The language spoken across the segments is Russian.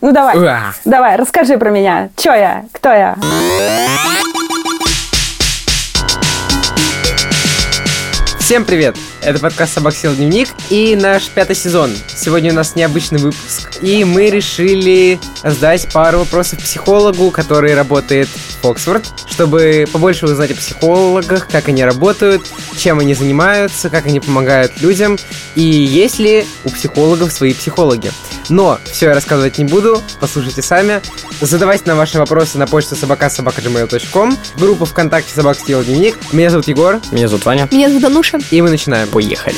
Ну давай, Уа. давай, расскажи про меня. Чё я? Кто я? Всем привет! Это подкаст «Собак Сел Дневник» и наш пятый сезон. Сегодня у нас необычный выпуск, и мы решили задать пару вопросов психологу, который работает в Оксфорд, чтобы побольше узнать о психологах, как они работают, чем они занимаются, как они помогают людям, и есть ли у психологов свои психологи. Но все я рассказывать не буду, послушайте сами. Задавайте нам ваши вопросы на почту собака.gmail.com, группа ВКонтакте «Собак Сел Дневник». Меня зовут Егор, Меня зовут Ваня. Меня зовут Ануша. и мы начинаем. Поехали.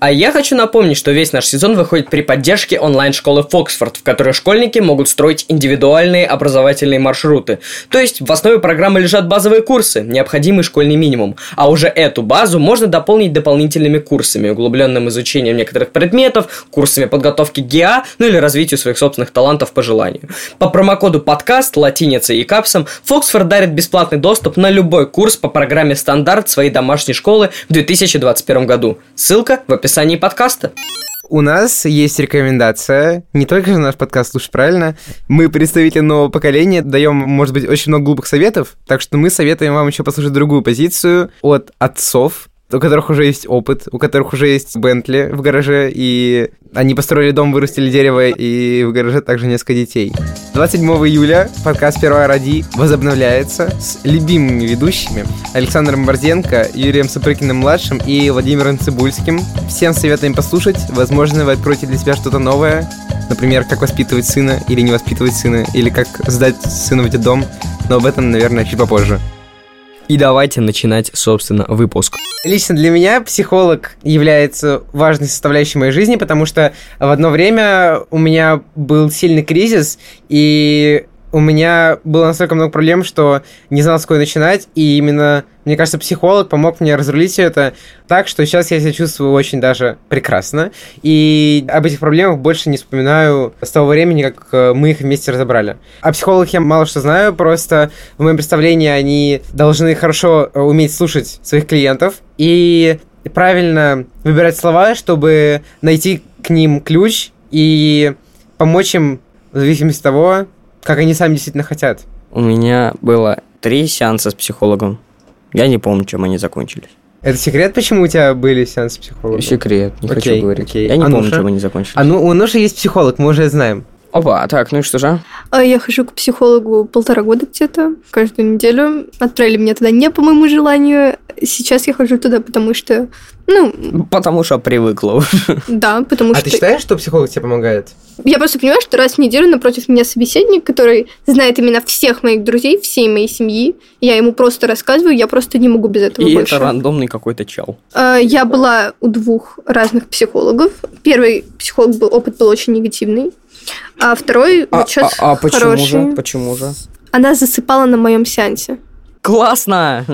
А я хочу напомнить, что весь наш сезон выходит при поддержке онлайн-школы Фоксфорд, в которой школьники могут строить индивидуальные образовательные маршруты. То есть в основе программы лежат базовые курсы, необходимый школьный минимум. А уже эту базу можно дополнить дополнительными курсами, углубленным изучением некоторых предметов, курсами подготовки ГИА, ну или развитию своих собственных талантов по желанию. По промокоду подкаст, латиницей и капсом Фоксфорд дарит бесплатный доступ на любой курс по программе стандарт своей домашней школы в 2021 году. Ссылка в описании подкаста. У нас есть рекомендация, не только же наш подкаст слушать правильно, мы представители нового поколения, даем, может быть, очень много глупых советов, так что мы советуем вам еще послушать другую позицию от отцов, у которых уже есть опыт, у которых уже есть Бентли в гараже, и они построили дом, вырастили дерево, и в гараже также несколько детей. 27 июля подкаст «Первая ради» возобновляется с любимыми ведущими Александром Борзенко, Юрием Сапрыкиным-младшим и Владимиром Цибульским. Всем советуем послушать, возможно, вы откроете для себя что-то новое, например, как воспитывать сына или не воспитывать сына, или как сдать сына в детдом, но об этом, наверное, чуть попозже. И давайте начинать, собственно, выпуск. Лично для меня психолог является важной составляющей моей жизни, потому что в одно время у меня был сильный кризис, и у меня было настолько много проблем, что не знал, с какой начинать, и именно, мне кажется, психолог помог мне разрулить все это так, что сейчас я себя чувствую очень даже прекрасно, и об этих проблемах больше не вспоминаю с того времени, как э, мы их вместе разобрали. О психологах я мало что знаю, просто в моем представлении они должны хорошо э, уметь слушать своих клиентов и правильно выбирать слова, чтобы найти к ним ключ и помочь им в зависимости от того, как они сами действительно хотят. У меня было три сеанса с психологом. Я не помню, чем они закончились. Это секрет, почему у тебя были сеансы психолога? Секрет, не Окей, хочу говорить. окей. Я не помню, Ануша? чем они закончились. А ну, у Ноши есть психолог, мы уже знаем. Опа, так, ну и что же? А Я хожу к психологу полтора года где-то, каждую неделю. Отправили меня туда не по моему желанию. Сейчас я хожу туда, потому что, ну, Потому что привыкла уже. да, потому А что... ты считаешь, что психолог тебе помогает? Я просто понимаю, что раз в неделю напротив меня собеседник, который знает именно всех моих друзей, всей моей семьи. Я ему просто рассказываю, я просто не могу без этого И больше. это рандомный какой-то чел. А, Я была у двух разных психологов. Первый психолог был, опыт был очень негативный. А второй А, вот сейчас а- а почему хороший. же? Почему же? Она засыпала на моем сеансе. Классно!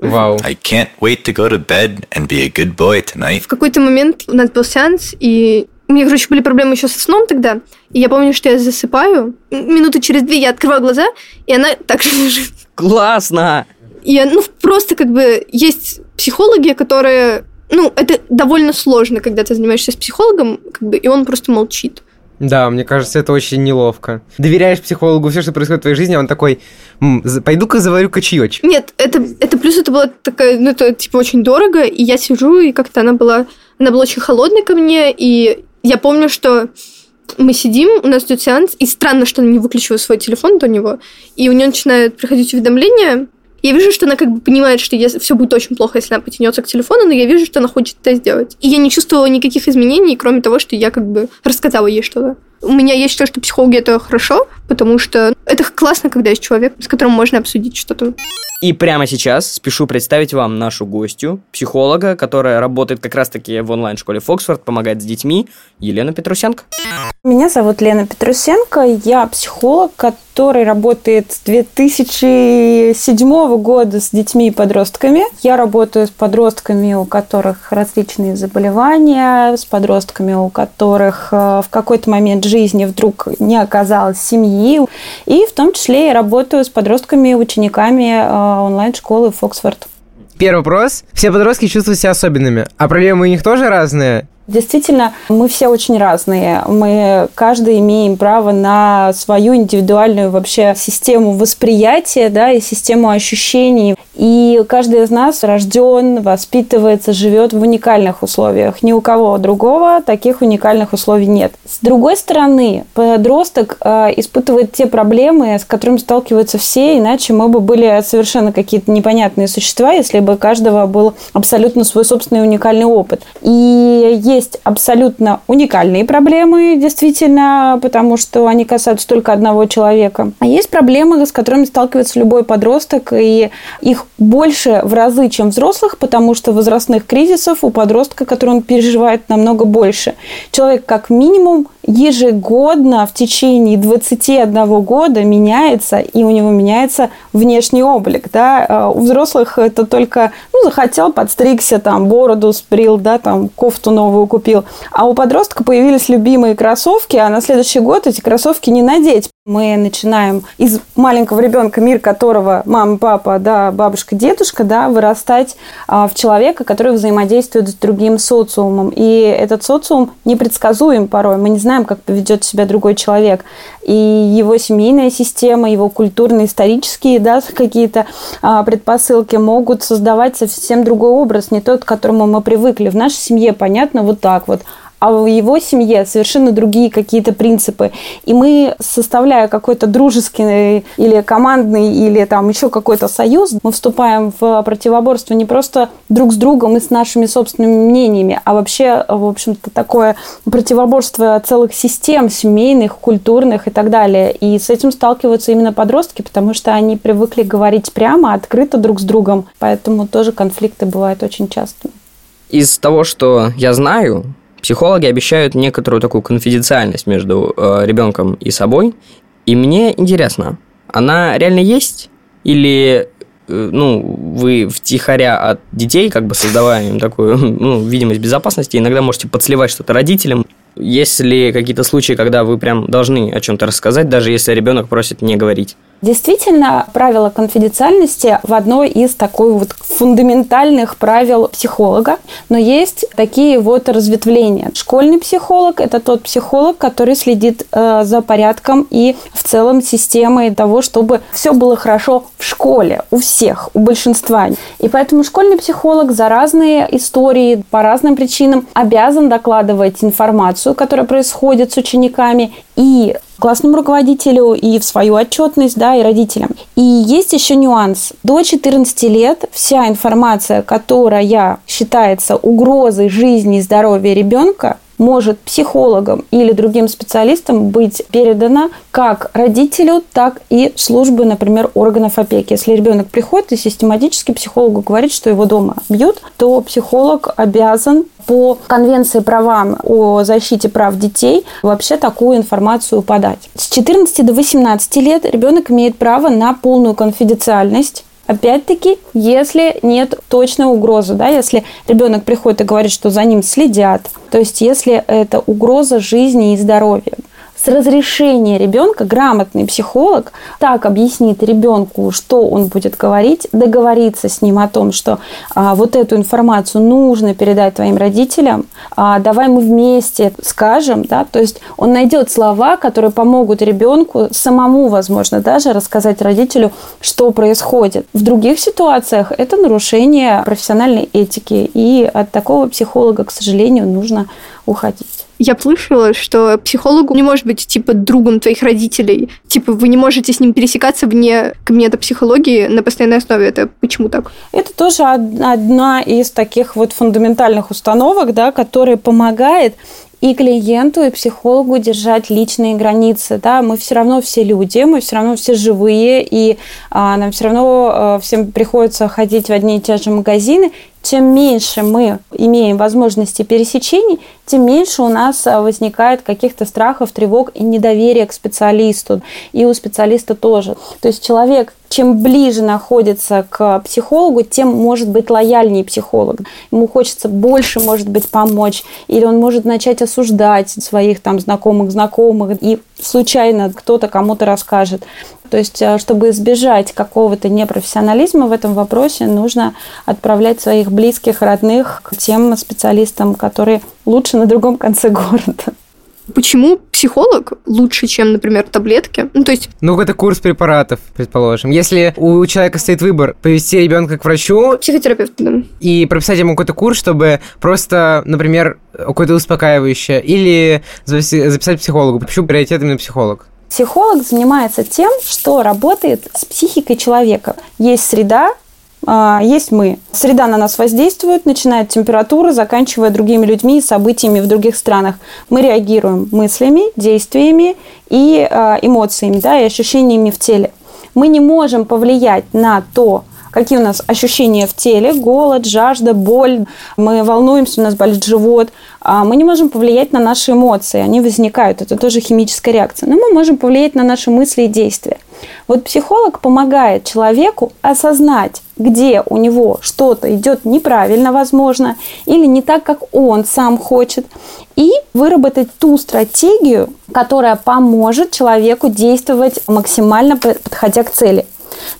Вау. I can't wait to go to bed and be a good boy tonight. В какой-то момент у нас был сеанс, и у меня, короче, были проблемы еще со сном тогда. И я помню, что я засыпаю. Минуты через две я открываю глаза, и она так же лежит. Классно! Я, ну, просто как бы есть психологи, которые... Ну, это довольно сложно, когда ты занимаешься с психологом, как бы, и он просто молчит. Да, мне кажется, это очень неловко. Доверяешь психологу все, что происходит в твоей жизни, а он такой, «М, за- пойду-ка заварю чаечек. Нет, это, это плюс это было такая, ну, это типа очень дорого, и я сижу, и как-то она была, она была очень холодной ко мне, и я помню, что мы сидим, у нас идет сеанс, и странно, что она не выключила свой телефон до него, и у нее начинают приходить уведомления, я вижу, что она как бы понимает, что все будет очень плохо, если она потянется к телефону, но я вижу, что она хочет это сделать. И я не чувствовала никаких изменений, кроме того, что я как бы рассказала ей что-то. У меня есть то, что психологи это хорошо, потому что это классно, когда есть человек, с которым можно обсудить что-то. И прямо сейчас спешу представить вам нашу гостью, психолога, которая работает как раз-таки в онлайн-школе Фоксфорд, помогает с детьми, Елена Петрусенко. Меня зовут Лена Петрусенко, я психолог, который работает с 2007 года с детьми и подростками. Я работаю с подростками, у которых различные заболевания, с подростками, у которых э, в какой-то момент жизни вдруг не оказалось семьи. И в том числе я работаю с подростками, учениками э, онлайн-школы Фоксфорд. Первый вопрос. Все подростки чувствуют себя особенными, а проблемы у них тоже разные? Действительно, мы все очень разные. Мы каждый имеем право на свою индивидуальную вообще систему восприятия да, и систему ощущений. И каждый из нас рожден, воспитывается, живет в уникальных условиях. Ни у кого другого таких уникальных условий нет. С другой стороны, подросток э, испытывает те проблемы, с которыми сталкиваются все, иначе мы бы были совершенно какие-то непонятные существа, если бы у каждого был абсолютно свой собственный уникальный опыт. И есть абсолютно уникальные проблемы, действительно, потому что они касаются только одного человека. А есть проблемы, с которыми сталкивается любой подросток, и их больше в разы, чем взрослых, потому что возрастных кризисов у подростка, который он переживает, намного больше. Человек как минимум ежегодно в течение 21 года меняется, и у него меняется внешний облик. Да? А у взрослых это только ну, захотел, подстригся, там, бороду сприл, да, там, кофту новую купил. А у подростка появились любимые кроссовки, а на следующий год эти кроссовки не надеть. Мы начинаем из маленького ребенка, мир которого мама, папа, да, бабушка, дедушка, да, вырастать а, в человека, который взаимодействует с другим социумом. И этот социум непредсказуем порой. Мы не знаем, как поведет себя другой человек. И его семейная система, его культурно-исторические да, какие-то а, предпосылки могут создавать совсем другой образ, не тот, к которому мы привыкли. В нашей семье понятно вот так вот а в его семье совершенно другие какие-то принципы. И мы, составляя какой-то дружеский или командный, или там еще какой-то союз, мы вступаем в противоборство не просто друг с другом и с нашими собственными мнениями, а вообще, в общем-то, такое противоборство целых систем семейных, культурных и так далее. И с этим сталкиваются именно подростки, потому что они привыкли говорить прямо, открыто друг с другом. Поэтому тоже конфликты бывают очень часто. Из того, что я знаю, Психологи обещают некоторую такую конфиденциальность между э, ребенком и собой. И мне интересно, она реально есть? Или ну, вы втихаря от детей, как бы создавая им такую ну, видимость безопасности, иногда можете подсливать что-то родителям. Есть ли какие-то случаи, когда вы прям должны о чем-то рассказать, даже если ребенок просит не говорить? Действительно, правило конфиденциальности в одной из такой вот фундаментальных правил психолога, но есть такие вот разветвления. Школьный психолог – это тот психолог, который следит э, за порядком и в целом системой того, чтобы все было хорошо школе, у всех, у большинства. И поэтому школьный психолог за разные истории, по разным причинам обязан докладывать информацию, которая происходит с учениками, и классному руководителю и в свою отчетность, да, и родителям. И есть еще нюанс. До 14 лет вся информация, которая считается угрозой жизни и здоровья ребенка, может психологам или другим специалистам быть передана как родителю, так и службы, например, органов опеки. Если ребенок приходит и систематически психологу говорит, что его дома бьют, то психолог обязан по Конвенции правам о защите прав детей вообще такую информацию подать. С 14 до 18 лет ребенок имеет право на полную конфиденциальность Опять-таки, если нет точной угрозы, да, если ребенок приходит и говорит, что за ним следят, то есть если это угроза жизни и здоровья, с разрешения ребенка грамотный психолог так объяснит ребенку, что он будет говорить, договориться с ним о том, что а, вот эту информацию нужно передать твоим родителям, а, давай мы вместе скажем, да, то есть он найдет слова, которые помогут ребенку самому, возможно, даже рассказать родителю, что происходит. В других ситуациях это нарушение профессиональной этики, и от такого психолога, к сожалению, нужно уходить. Я слышала, что психологу не может быть, типа, другом твоих родителей. Типа, вы не можете с ним пересекаться вне кабинета психологии на постоянной основе. Это почему так? Это тоже одна из таких вот фундаментальных установок, да, которая помогает и клиенту, и психологу держать личные границы. Да? Мы все равно все люди, мы все равно все живые, и а, нам все равно а, всем приходится ходить в одни и те же магазины, чем меньше мы имеем возможности пересечений, тем меньше у нас а, возникает каких-то страхов, тревог и недоверия к специалисту. И у специалиста тоже. То есть человек, чем ближе находится к психологу, тем может быть лояльнее психолог. Ему хочется больше, может быть, помочь. Или он может начать осуждать своих там знакомых знакомых, и случайно кто-то кому-то расскажет. То есть, э, чтобы избежать какого-то непрофессионализма в этом вопросе, нужно отправлять своих близких, родных к тем специалистам, которые лучше на другом конце города. Почему психолог лучше, чем, например, таблетки? Ну, то есть... Ну, это курс препаратов, предположим. Если у человека стоит выбор повести ребенка к врачу... Психотерапевт, да. И прописать ему какой-то курс, чтобы просто, например, какое-то успокаивающее, или записать психологу. Почему приоритет именно психолог? Психолог занимается тем, что работает с психикой человека. Есть среда, а, есть мы. Среда на нас воздействует, начиная от температуры, заканчивая другими людьми и событиями в других странах. Мы реагируем мыслями, действиями и а, эмоциями, да, и ощущениями в теле. Мы не можем повлиять на то, какие у нас ощущения в теле, голод, жажда, боль, мы волнуемся, у нас болит живот. А мы не можем повлиять на наши эмоции, они возникают, это тоже химическая реакция. Но мы можем повлиять на наши мысли и действия. Вот психолог помогает человеку осознать, где у него что-то идет неправильно, возможно, или не так, как он сам хочет, и выработать ту стратегию, которая поможет человеку действовать максимально подходя к цели.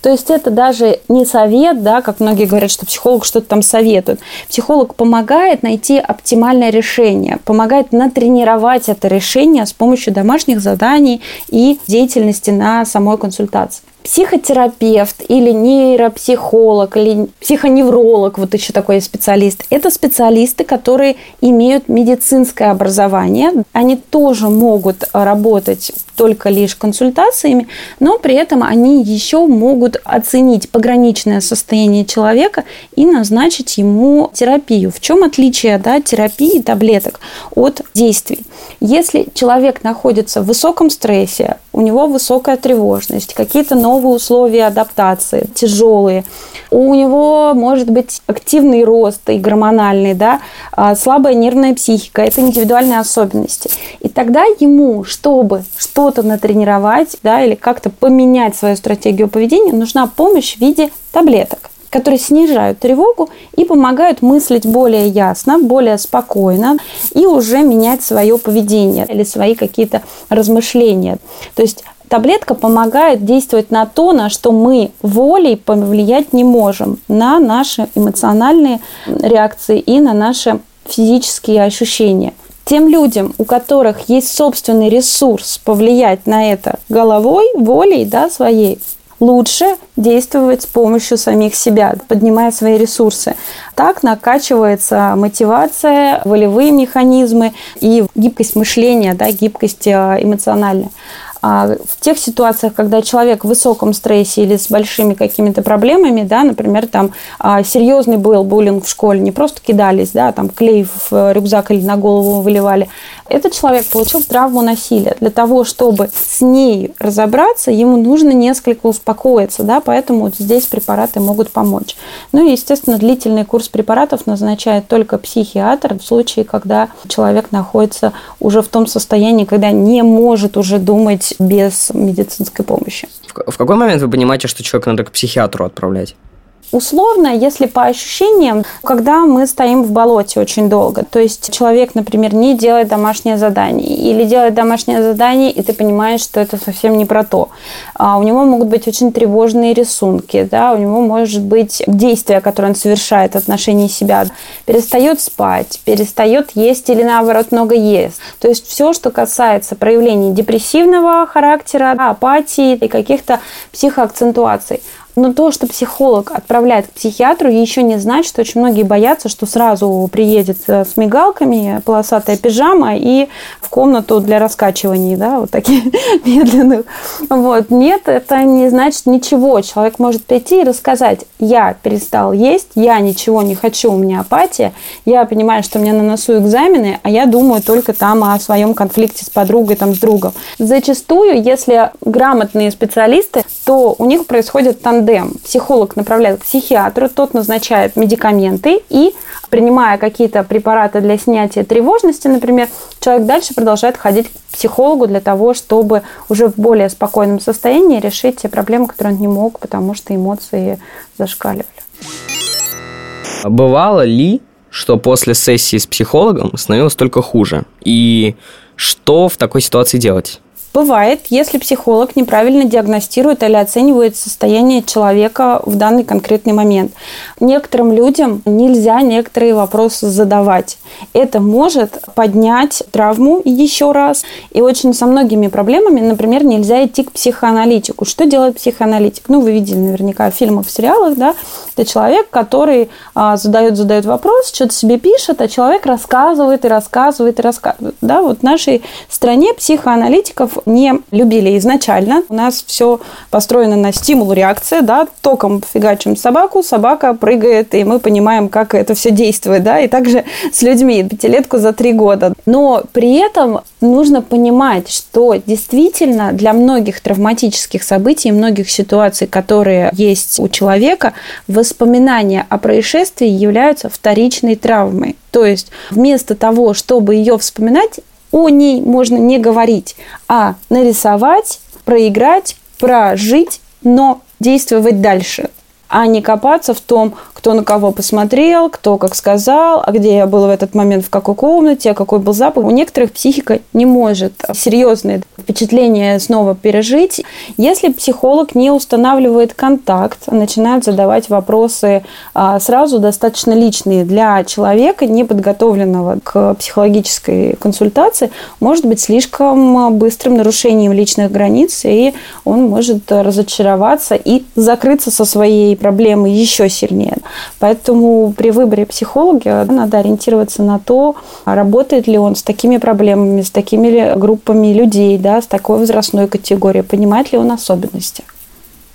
То есть это даже не совет, да, как многие говорят, что психолог что-то там советует. Психолог помогает найти оптимальное решение, помогает натренировать это решение с помощью домашних заданий и деятельности на самой консультации психотерапевт или нейропсихолог или психоневролог, вот еще такой специалист, это специалисты, которые имеют медицинское образование. Они тоже могут работать только лишь консультациями, но при этом они еще могут оценить пограничное состояние человека и назначить ему терапию. В чем отличие да, терапии таблеток от действий? Если человек находится в высоком стрессе, у него высокая тревожность, какие-то новые условия адаптации, тяжелые, у него может быть активный рост и гормональный, да, а, слабая нервная психика, это индивидуальные особенности. И тогда ему, чтобы что-то натренировать, да, или как-то поменять свою стратегию поведения, нужна помощь в виде таблеток которые снижают тревогу и помогают мыслить более ясно, более спокойно и уже менять свое поведение или свои какие-то размышления. То есть таблетка помогает действовать на то, на что мы волей повлиять не можем, на наши эмоциональные реакции и на наши физические ощущения. Тем людям, у которых есть собственный ресурс повлиять на это головой, волей да, своей, лучше действовать с помощью самих себя, поднимая свои ресурсы. Так накачивается мотивация, волевые механизмы и гибкость мышления, да, гибкость э, эмоциональная. А в тех ситуациях, когда человек в высоком стрессе или с большими какими-то проблемами, да, например, там а, серьезный был буллинг в школе, не просто кидались, да, там клей в рюкзак или на голову выливали, этот человек получил травму насилия. Для того, чтобы с ней разобраться, ему нужно несколько успокоиться, да, поэтому вот здесь препараты могут помочь. Ну и, естественно, длительный курс препаратов назначает только психиатр в случае, когда человек находится уже в том состоянии, когда не может уже думать без медицинской помощи. В какой момент вы понимаете, что человека надо к психиатру отправлять? Условно, если по ощущениям, когда мы стоим в болоте очень долго, то есть человек, например, не делает домашнее задание или делает домашнее задание, и ты понимаешь, что это совсем не про то. А у него могут быть очень тревожные рисунки, да, у него может быть действие, которое он совершает в отношении себя, перестает спать, перестает есть или наоборот много ест. То есть все, что касается проявлений депрессивного характера, апатии и каких-то психоакцентуаций. Но то, что психолог отправляет к психиатру, еще не значит, что очень многие боятся, что сразу приедет э, с мигалками, полосатая пижама и в комнату для раскачиваний, да, вот таких медленных. Вот. Нет, это не значит ничего. Человек может прийти и рассказать, я перестал есть, я ничего не хочу, у меня апатия, я понимаю, что у меня на носу экзамены, а я думаю только там о своем конфликте с подругой, там, с другом. Зачастую, если грамотные специалисты, то у них происходит тандем тандем. Психолог направляет к психиатру, тот назначает медикаменты и, принимая какие-то препараты для снятия тревожности, например, человек дальше продолжает ходить к психологу для того, чтобы уже в более спокойном состоянии решить те проблемы, которые он не мог, потому что эмоции зашкаливали. Бывало ли, что после сессии с психологом становилось только хуже? И что в такой ситуации делать? Бывает, если психолог неправильно диагностирует или оценивает состояние человека в данный конкретный момент. Некоторым людям нельзя некоторые вопросы задавать. Это может поднять травму еще раз. И очень со многими проблемами, например, нельзя идти к психоаналитику. Что делает психоаналитик? Ну, вы видели наверняка в фильмах, в сериалах, да? Это человек, который а, задает, задает вопрос, что-то себе пишет, а человек рассказывает и рассказывает и рассказывает. Да, вот в нашей стране психоаналитиков не любили изначально. У нас все построено на стимул-реакция, да, током фигачим собаку, собака прыгает, и мы понимаем, как это все действует, да, и также с людьми, пятилетку за три года. Но при этом нужно понимать, что действительно для многих травматических событий, многих ситуаций, которые есть у человека, воспоминания о происшествии являются вторичной травмой. То есть вместо того, чтобы ее вспоминать, о ней можно не говорить, а нарисовать, проиграть, прожить, но действовать дальше а не копаться в том, кто на кого посмотрел, кто как сказал, а где я был в этот момент, в какой комнате, а какой был запах. У некоторых психика не может серьезные впечатления снова пережить. Если психолог не устанавливает контакт, а начинает задавать вопросы а, сразу достаточно личные для человека, не подготовленного к психологической консультации, может быть слишком быстрым нарушением личных границ, и он может разочароваться и закрыться со своей проблемы еще сильнее. Поэтому при выборе психолога надо ориентироваться на то, работает ли он с такими проблемами, с такими группами людей, да, с такой возрастной категорией, понимает ли он особенности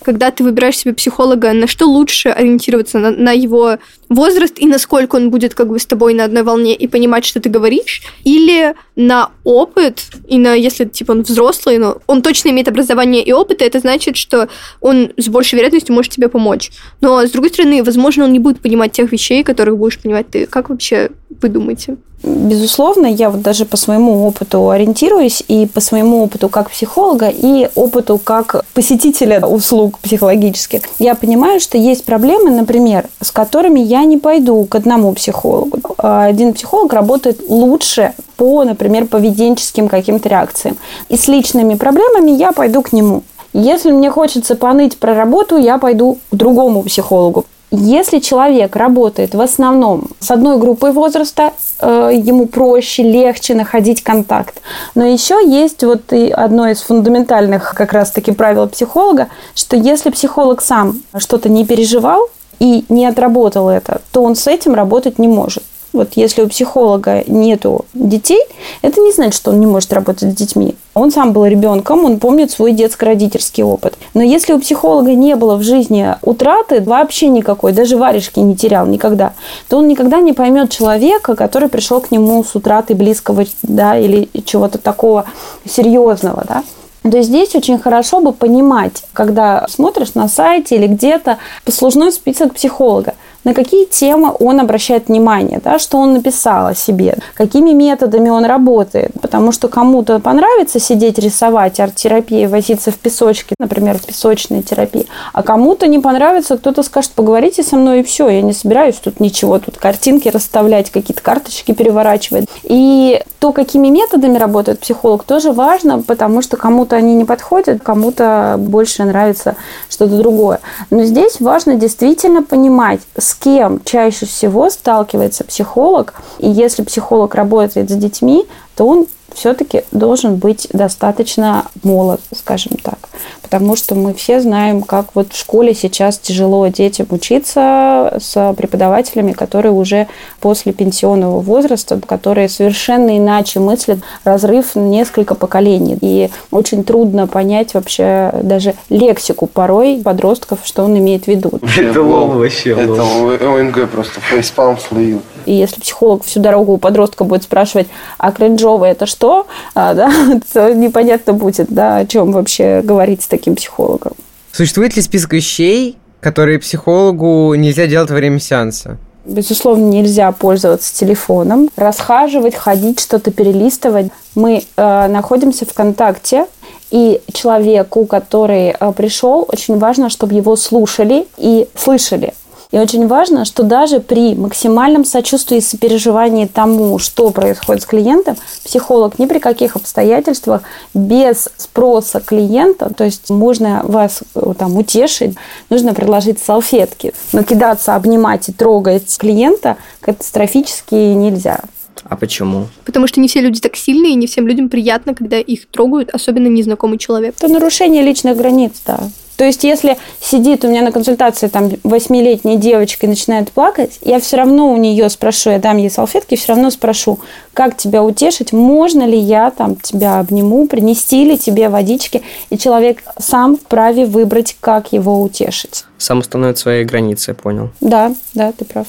когда ты выбираешь себе психолога, на что лучше ориентироваться? На, на его возраст и насколько он будет как бы с тобой на одной волне и понимать, что ты говоришь? Или на опыт, и на, если типа он взрослый, но он точно имеет образование и опыт, и это значит, что он с большей вероятностью может тебе помочь. Но, с другой стороны, возможно, он не будет понимать тех вещей, которых будешь понимать ты. Как вообще вы думаете? Безусловно, я вот даже по своему опыту ориентируюсь и по своему опыту как психолога и опыту как посетителя услуг психологических. Я понимаю, что есть проблемы, например, с которыми я не пойду к одному психологу. Один психолог работает лучше по, например, поведенческим каким-то реакциям. И с личными проблемами я пойду к нему. Если мне хочется поныть про работу, я пойду к другому психологу. Если человек работает в основном с одной группой возраста, э, ему проще, легче находить контакт. Но еще есть вот и одно из фундаментальных как раз-таки правил психолога, что если психолог сам что-то не переживал и не отработал это, то он с этим работать не может. Вот если у психолога нету детей, это не значит, что он не может работать с детьми. Он сам был ребенком, он помнит свой детско-родительский опыт. Но если у психолога не было в жизни утраты вообще никакой, даже варежки не терял никогда, то он никогда не поймет человека, который пришел к нему с утратой близкого, да, или чего-то такого серьезного, да. То есть здесь очень хорошо бы понимать, когда смотришь на сайте или где-то послужной список психолога, на какие темы он обращает внимание, да, что он написал о себе, какими методами он работает. Потому что кому-то понравится сидеть, рисовать, арт-терапия, возиться в песочке, например, в песочной терапии, а кому-то не понравится, кто-то скажет, поговорите со мной и все, я не собираюсь тут ничего, тут картинки расставлять, какие-то карточки переворачивать. И то, какими методами работает психолог, тоже важно, потому что кому-то они не подходят, кому-то больше нравится что-то другое. Но здесь важно действительно понимать, с с кем чаще всего сталкивается психолог, и если психолог работает с детьми, то он все-таки должен быть достаточно молод, скажем так. Потому что мы все знаем, как вот в школе сейчас тяжело детям учиться с преподавателями, которые уже после пенсионного возраста, которые совершенно иначе мыслят, разрыв несколько поколений. И очень трудно понять вообще даже лексику порой подростков, что он имеет в виду. Это лол вообще. Это ОНГ просто, фейспалм словил. И если психолог всю дорогу у подростка будет спрашивать, а кринжовый это что, а, да, то непонятно будет, да, о чем вообще говорить с таким психологом. Существует ли список вещей, которые психологу нельзя делать во время сеанса? Безусловно, нельзя пользоваться телефоном, расхаживать, ходить, что-то перелистывать. Мы э, находимся в контакте, и человеку, который э, пришел, очень важно, чтобы его слушали и слышали. И очень важно, что даже при максимальном сочувствии и сопереживании тому, что происходит с клиентом, психолог ни при каких обстоятельствах без спроса клиента, то есть можно вас э, там утешить, нужно предложить салфетки. Но кидаться, обнимать и трогать клиента катастрофически нельзя. А почему? Потому что не все люди так сильные, и не всем людям приятно, когда их трогают, особенно незнакомый человек. Это нарушение личных границ, да. То есть, если сидит у меня на консультации там восьмилетняя девочка и начинает плакать, я все равно у нее спрошу, я дам ей салфетки, все равно спрошу, как тебя утешить, можно ли я там тебя обниму, принести ли тебе водички, и человек сам вправе выбрать, как его утешить. Сам установит свои границы, я понял. Да, да, ты прав.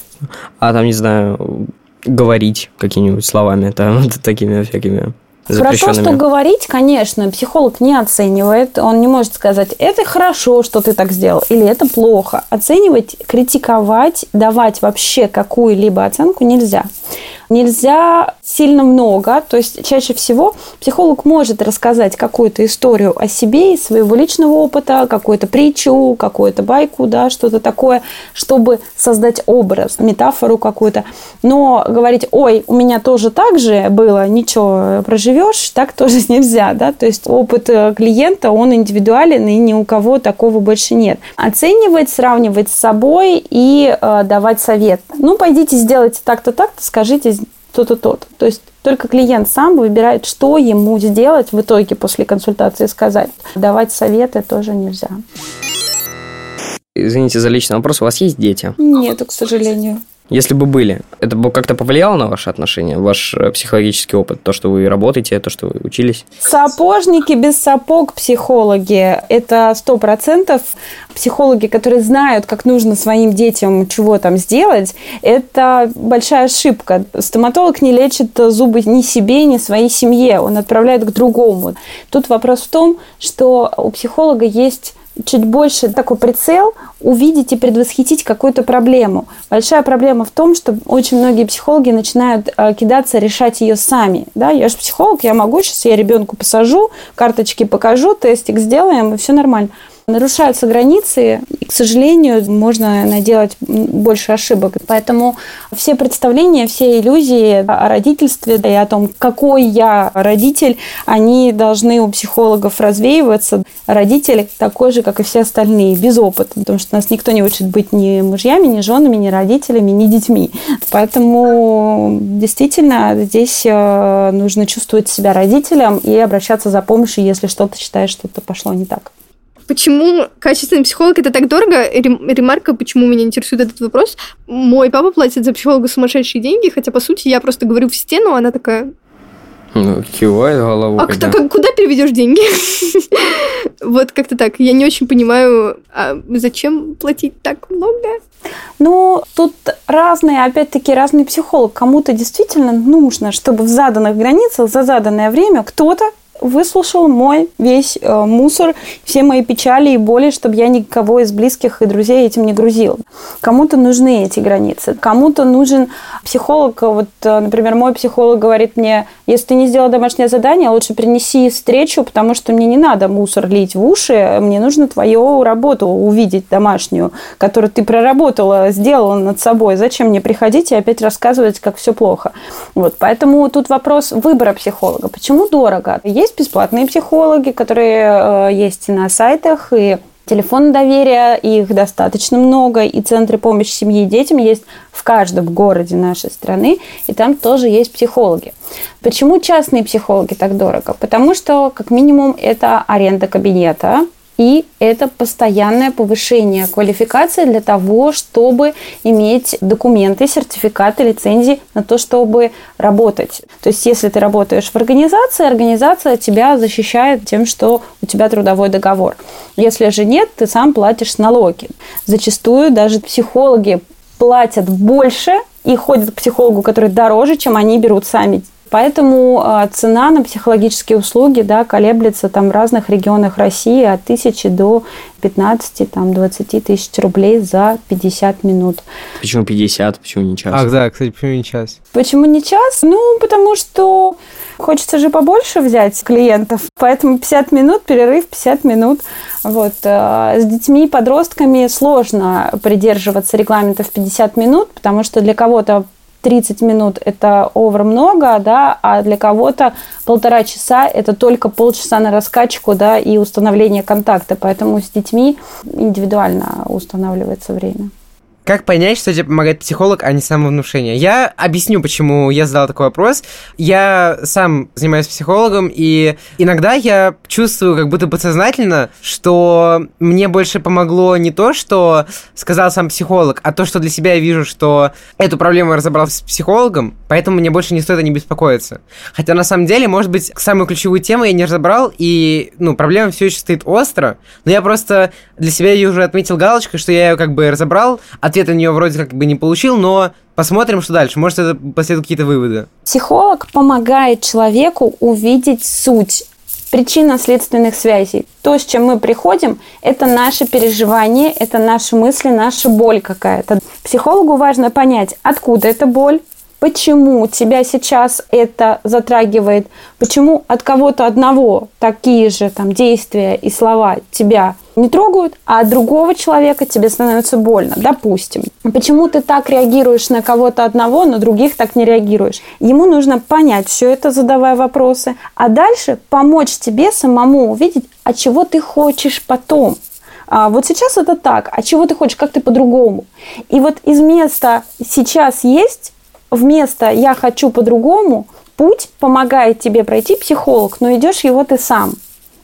А там, не знаю, говорить какими-нибудь словами, там, такими всякими про то, что говорить, конечно, психолог не оценивает. Он не может сказать, это хорошо, что ты так сделал, или это плохо. Оценивать, критиковать, давать вообще какую-либо оценку нельзя нельзя сильно много. То есть чаще всего психолог может рассказать какую-то историю о себе из своего личного опыта, какую-то притчу, какую-то байку, да, что-то такое, чтобы создать образ, метафору какую-то. Но говорить, ой, у меня тоже так же было, ничего, проживешь, так тоже нельзя, да, то есть опыт э, клиента, он индивидуален, и ни у кого такого больше нет. Оценивать, сравнивать с собой и э, давать совет. Ну, пойдите, сделайте так-то, так-то, скажите, то-то, то-то. То есть только клиент сам выбирает, что ему сделать в итоге после консультации сказать. Давать советы тоже нельзя. Извините за личный вопрос, у вас есть дети? Нет, к сожалению. Если бы были, это бы как-то повлияло на ваши отношения, ваш э, психологический опыт, то, что вы работаете, то, что вы учились? Сапожники без сапог психологи. Это сто процентов. Психологи, которые знают, как нужно своим детям чего там сделать, это большая ошибка. Стоматолог не лечит зубы ни себе, ни своей семье. Он отправляет к другому. Тут вопрос в том, что у психолога есть чуть больше такой прицел увидеть и предвосхитить какую-то проблему. Большая проблема в том, что очень многие психологи начинают э, кидаться решать ее сами. Да? Я же психолог, я могу, сейчас я ребенку посажу, карточки покажу, тестик сделаем, и все нормально нарушаются границы, и, к сожалению, можно наделать больше ошибок. Поэтому все представления, все иллюзии о родительстве и о том, какой я родитель, они должны у психологов развеиваться. Родитель такой же, как и все остальные, без опыта, потому что нас никто не учит быть ни мужьями, ни женами, ни родителями, ни детьми. Поэтому действительно здесь э, нужно чувствовать себя родителем и обращаться за помощью, если что-то считаешь, что-то пошло не так. Почему качественный психолог это так дорого? Ремарка, почему меня интересует этот вопрос. Мой папа платит за психолога сумасшедшие деньги, хотя, по сути, я просто говорю в стену, а она такая... Ну, кивает головой. А да. куда, куда переведешь деньги? вот как-то так. Я не очень понимаю, а зачем платить так много? Ну, тут разные, опять-таки, разный психолог. Кому-то действительно нужно, чтобы в заданных границах за заданное время кто-то выслушал мой весь э, мусор, все мои печали и боли, чтобы я никого из близких и друзей этим не грузил. Кому-то нужны эти границы, кому-то нужен психолог. Вот, э, например, мой психолог говорит мне, если ты не сделал домашнее задание, лучше принеси встречу, потому что мне не надо мусор лить в уши, мне нужно твою работу увидеть домашнюю, которую ты проработала, сделала над собой. Зачем мне приходить и опять рассказывать, как все плохо? Вот, поэтому тут вопрос выбора психолога. Почему дорого? Есть бесплатные психологи, которые э, есть на сайтах, и телефон доверия, их достаточно много, и центры помощи семье и детям есть в каждом городе нашей страны, и там тоже есть психологи. Почему частные психологи так дорого? Потому что, как минимум, это аренда кабинета, и это постоянное повышение квалификации для того, чтобы иметь документы, сертификаты, лицензии на то, чтобы работать. То есть, если ты работаешь в организации, организация тебя защищает тем, что у тебя трудовой договор. Если же нет, ты сам платишь налоги. Зачастую даже психологи платят больше и ходят к психологу, который дороже, чем они берут сами Поэтому э, цена на психологические услуги да, колеблется там в разных регионах России от тысячи до 15, там, 20 тысяч рублей за 50 минут. Почему 50? Почему не час? Ах, да, кстати, почему не час? Почему не час? Ну, потому что хочется же побольше взять клиентов, поэтому 50 минут, перерыв 50 минут. Вот. э, С детьми и подростками сложно придерживаться регламентов 50 минут, потому что для кого-то 30 минут – это овер много, да, а для кого-то полтора часа – это только полчаса на раскачку, да, и установление контакта. Поэтому с детьми индивидуально устанавливается время. Как понять, что тебе помогает психолог, а не самовнушение? Я объясню, почему я задал такой вопрос. Я сам занимаюсь психологом, и иногда я чувствую как будто подсознательно, что мне больше помогло не то, что сказал сам психолог, а то, что для себя я вижу, что эту проблему я разобрал с психологом, поэтому мне больше не стоит о ней беспокоиться. Хотя на самом деле, может быть, самую ключевую тему я не разобрал, и, ну, проблема все еще стоит остро, но я просто для себя ее уже отметил галочкой, что я ее как бы разобрал, ответа на нее вроде как бы не получил, но посмотрим, что дальше. Может, это последуют какие-то выводы. Психолог помогает человеку увидеть суть причинно-следственных связей. То, с чем мы приходим, это наши переживания, это наши мысли, наша боль какая-то. Психологу важно понять, откуда эта боль, почему тебя сейчас это затрагивает, почему от кого-то одного такие же там действия и слова тебя не трогают, а от другого человека тебе становится больно, допустим. Почему ты так реагируешь на кого-то одного, на других так не реагируешь? Ему нужно понять все это, задавая вопросы, а дальше помочь тебе самому увидеть, а чего ты хочешь потом. А вот сейчас это так, а чего ты хочешь, как ты по-другому? И вот из места сейчас есть вместо «я хочу по-другому» путь помогает тебе пройти психолог, но идешь его ты сам.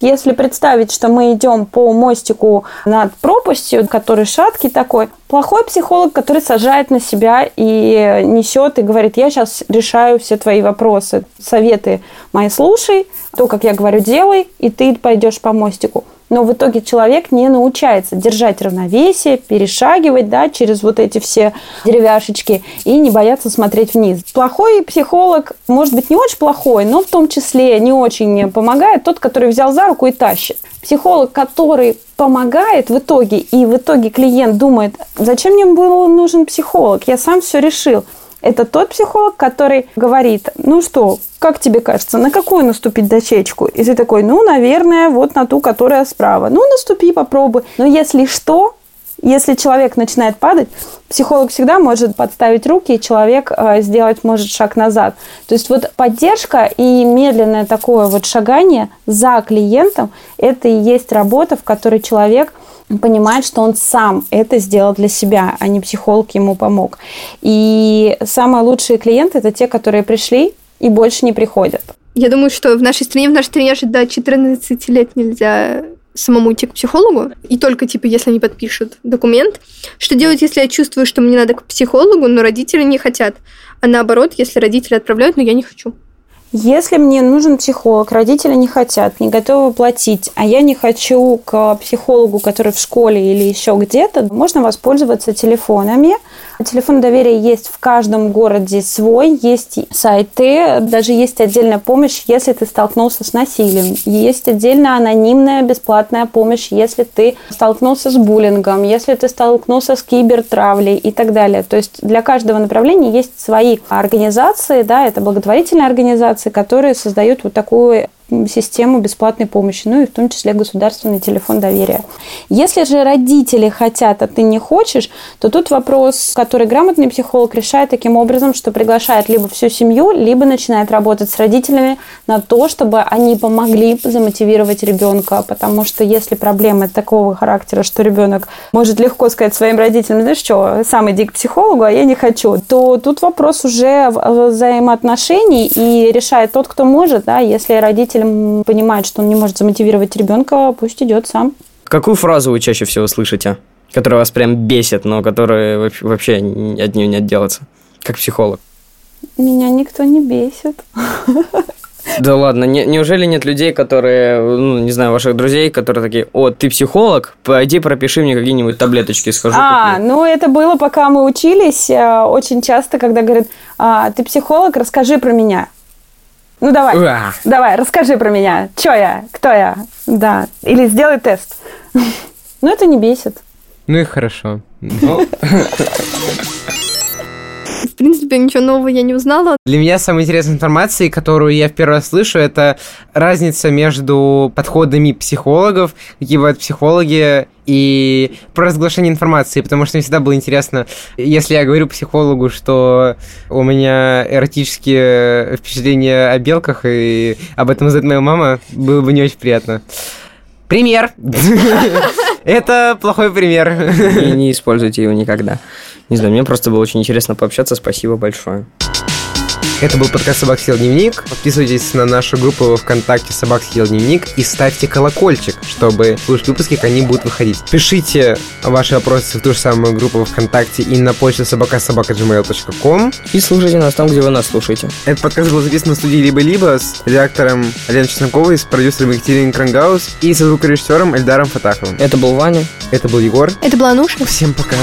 Если представить, что мы идем по мостику над пропастью, который шаткий такой, плохой психолог, который сажает на себя и несет и говорит, я сейчас решаю все твои вопросы, советы мои слушай, то, как я говорю, делай, и ты пойдешь по мостику но в итоге человек не научается держать равновесие, перешагивать да, через вот эти все деревяшечки и не бояться смотреть вниз. Плохой психолог, может быть, не очень плохой, но в том числе не очень помогает тот, который взял за руку и тащит. Психолог, который помогает в итоге, и в итоге клиент думает, зачем мне был нужен психолог, я сам все решил. Это тот психолог, который говорит, ну что, как тебе кажется, на какую наступить дощечку? И ты такой, ну, наверное, вот на ту, которая справа. Ну, наступи, попробуй. Но если что, если человек начинает падать, психолог всегда может подставить руки, и человек э, сделать может шаг назад. То есть вот поддержка и медленное такое вот шагание за клиентом, это и есть работа, в которой человек понимает, что он сам это сделал для себя, а не психолог ему помог. И самые лучшие клиенты – это те, которые пришли и больше не приходят. Я думаю, что в нашей стране, в нашей стране до 14 лет нельзя самому идти к психологу, и только, типа, если они подпишут документ. Что делать, если я чувствую, что мне надо к психологу, но родители не хотят? А наоборот, если родители отправляют, но я не хочу. Если мне нужен психолог, родители не хотят, не готовы платить, а я не хочу к психологу, который в школе или еще где-то, можно воспользоваться телефонами. Телефон доверия есть в каждом городе свой, есть сайты, даже есть отдельная помощь, если ты столкнулся с насилием. Есть отдельно анонимная бесплатная помощь, если ты столкнулся с буллингом, если ты столкнулся с кибертравлей и так далее. То есть для каждого направления есть свои организации, да, это благотворительные организации, которые создают вот такую систему бесплатной помощи, ну и в том числе государственный телефон доверия. Если же родители хотят, а ты не хочешь, то тут вопрос, который грамотный психолог решает таким образом, что приглашает либо всю семью, либо начинает работать с родителями на то, чтобы они помогли замотивировать ребенка, потому что если проблемы такого характера, что ребенок может легко сказать своим родителям, знаешь что, сам иди к психологу, а я не хочу, то тут вопрос уже взаимоотношений и решает тот, кто может, да, если родитель понимает, что он не может замотивировать ребенка, пусть идет сам. Какую фразу вы чаще всего слышите, которая вас прям бесит, но которая вообще от нее не отделаться, как психолог? Меня никто не бесит. Да ладно, не, неужели нет людей, которые, ну, не знаю, ваших друзей, которые такие, о, ты психолог, пойди пропиши мне какие-нибудь таблеточки, схожу. А, куплю. ну это было, пока мы учились, э, очень часто, когда говорят, а, ты психолог, расскажи про меня. Ну давай. Уа. Давай, расскажи про меня. Чё я? Кто я? Да. Или сделай тест. Ну, это не бесит. Ну и хорошо. В принципе, ничего нового я не узнала. Для меня самая интересная информация, которую я в первый раз слышу, это разница между подходами психологов, какие бывают психологи, и про разглашение информации, потому что мне всегда было интересно, если я говорю психологу, что у меня эротические впечатления о белках, и об этом знает моя мама, было бы не очень приятно. Пример. Это плохой пример. И не используйте его никогда. Не знаю, мне просто было очень интересно пообщаться. Спасибо большое. Это был подкаст «Собак съел дневник». Подписывайтесь на нашу группу во ВКонтакте «Собак съел дневник» и ставьте колокольчик, чтобы слушать выпуски, как они будут выходить. Пишите ваши вопросы в ту же самую группу во ВКонтакте и на почту собакасобака.gmail.com. И слушайте нас там, где вы нас слушаете. Этот подкаст был записан в студии «Либо-либо» с редактором Аленой Чесноковой, с продюсером Екатериной Крангаус и со звукорежиссером Эльдаром Фатаховым. Это был Ваня. Это был Егор. Это была Нуша. Всем пока.